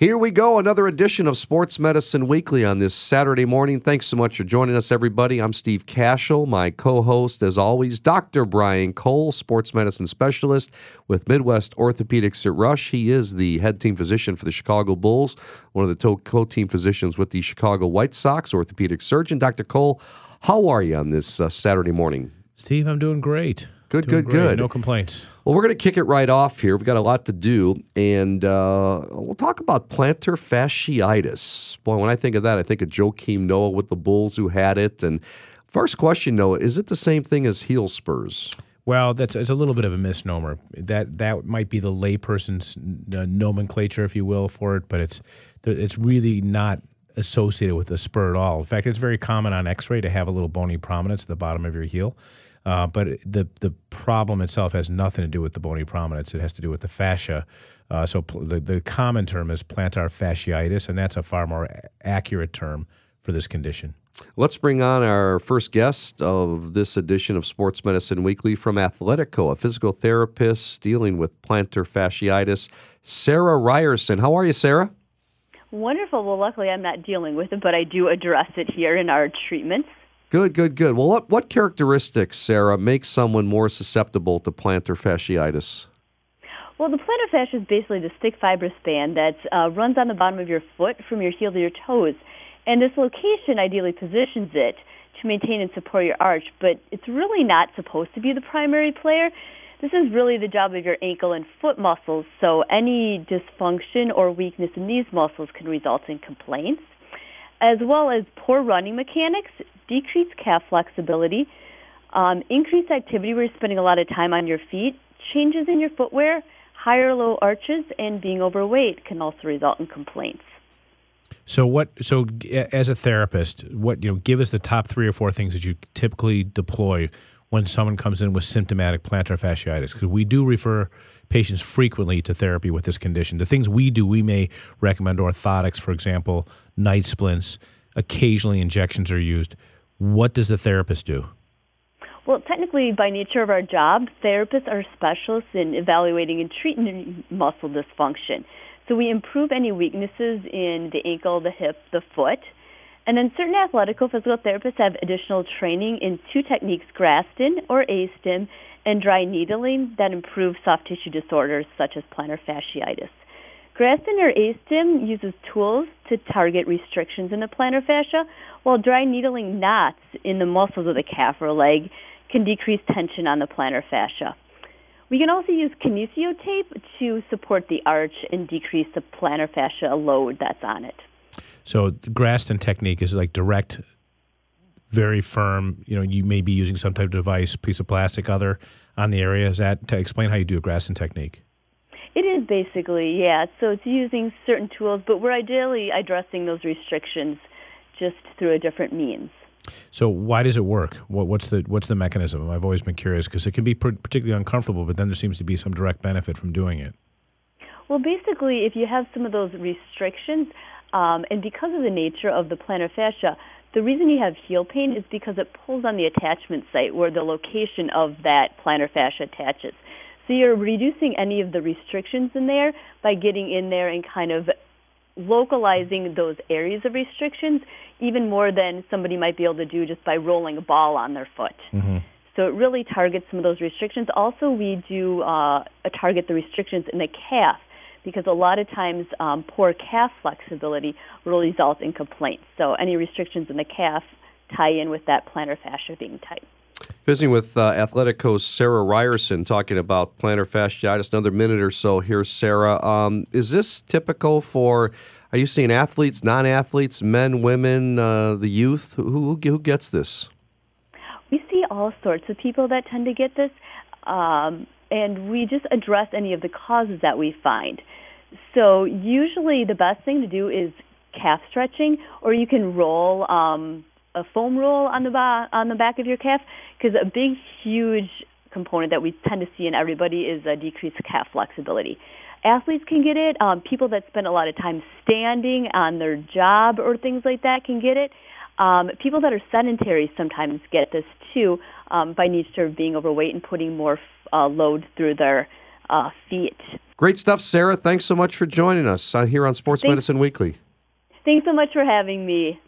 Here we go, another edition of Sports Medicine Weekly on this Saturday morning. Thanks so much for joining us, everybody. I'm Steve Kashul, my co host, as always, Dr. Brian Cole, sports medicine specialist with Midwest Orthopedics at Rush. He is the head team physician for the Chicago Bulls, one of the co team physicians with the Chicago White Sox, orthopedic surgeon. Dr. Cole, how are you on this uh, Saturday morning? Steve, I'm doing great. Good, Doing good, great. good. No complaints. Well, we're going to kick it right off here. We've got a lot to do, and uh, we'll talk about plantar fasciitis. Boy, when I think of that, I think of Joakim Noah with the Bulls who had it. And first question, Noah, is it the same thing as heel spurs? Well, that's it's a little bit of a misnomer. That that might be the layperson's uh, nomenclature, if you will, for it, but it's it's really not associated with a spur at all. In fact, it's very common on X-ray to have a little bony prominence at the bottom of your heel. Uh, but the the problem itself has nothing to do with the bony prominence. It has to do with the fascia. Uh, so pl- the the common term is plantar fasciitis, and that's a far more a- accurate term for this condition. Let's bring on our first guest of this edition of Sports Medicine Weekly from Athletico, a physical therapist dealing with plantar fasciitis, Sarah Ryerson. How are you, Sarah? Wonderful. Well, luckily I'm not dealing with it, but I do address it here in our treatments. Good, good, good. Well, what, what characteristics, Sarah, make someone more susceptible to plantar fasciitis? Well, the plantar fascia is basically the thick fibrous band that uh, runs on the bottom of your foot from your heel to your toes. And this location ideally positions it to maintain and support your arch, but it's really not supposed to be the primary player. This is really the job of your ankle and foot muscles, so any dysfunction or weakness in these muscles can result in complaints, as well as poor running mechanics, decreased calf flexibility, um, increased activity where you're spending a lot of time on your feet, changes in your footwear, higher low arches, and being overweight can also result in complaints. So what? So as a therapist, what you know? Give us the top three or four things that you typically deploy when someone comes in with symptomatic plantar fasciitis, because we do refer patients frequently to therapy with this condition. The things we do, we may recommend orthotics, for example, night splints. Occasionally, injections are used. What does the therapist do? Well, technically, by nature of our job, therapists are specialists in evaluating and treating muscle dysfunction. So we improve any weaknesses in the ankle, the hip, the foot. And then certain Athletico physical therapists have additional training in two techniques, Graston or ASTYM, and dry needling that improve soft tissue disorders such as plantar fasciitis. Graston or ASTYM uses tools to target restrictions in the plantar fascia, while dry needling knots in the muscles of the calf or leg can decrease tension on the plantar fascia. We can also use kinesio tape to support the arch and decrease the plantar fascia load that's on it. So the Graston technique is like direct, very firm. You know, you may be using some type of device, piece of plastic, other on the area. Is that to explain how you do a Graston technique? It is basically, yeah. So it's using certain tools, but we're ideally addressing those restrictions just through a different means. So why does it work? What, what's the what's the mechanism? I've always been curious because it can be particularly uncomfortable, but then there seems to be some direct benefit from doing it. Well, basically, if you have some of those restrictions, um, and because of the nature of the plantar fascia, the reason you have heel pain is because it pulls on the attachment site where the location of that plantar fascia attaches. So you're reducing any of the restrictions in there by getting in there and kind of localizing those areas of restrictions even more than somebody might be able to do just by rolling a ball on their foot. Mm-hmm. So it really targets some of those restrictions. Also, we do uh, target the restrictions in the calf because a lot of times um, poor calf flexibility will result in complaints. So any restrictions in the calf tie in with that plantar fascia being tight. Visiting with uh, Athletico's Sarah Ryerson talking about plantar fasciitis. Another minute or so here, Sarah. Um, is this typical for? Are you seeing athletes, non-athletes, men, women, uh, the youth? Who, who, who gets this? We see all sorts of people that tend to get this, um, and we just address any of the causes that we find. So usually, the best thing to do is calf stretching, or you can roll. Um, a foam roll on the ba- on the back of your calf because a big huge component that we tend to see in everybody is a decreased calf flexibility. Athletes can get it. Um, people that spend a lot of time standing on their job or things like that can get it. Um, people that are sedentary sometimes get this too um, by nature of being overweight and putting more uh, load through their uh, feet. Great stuff, Sarah. Thanks so much for joining us uh, here on Sports Thanks. Medicine Weekly. Thanks so much for having me.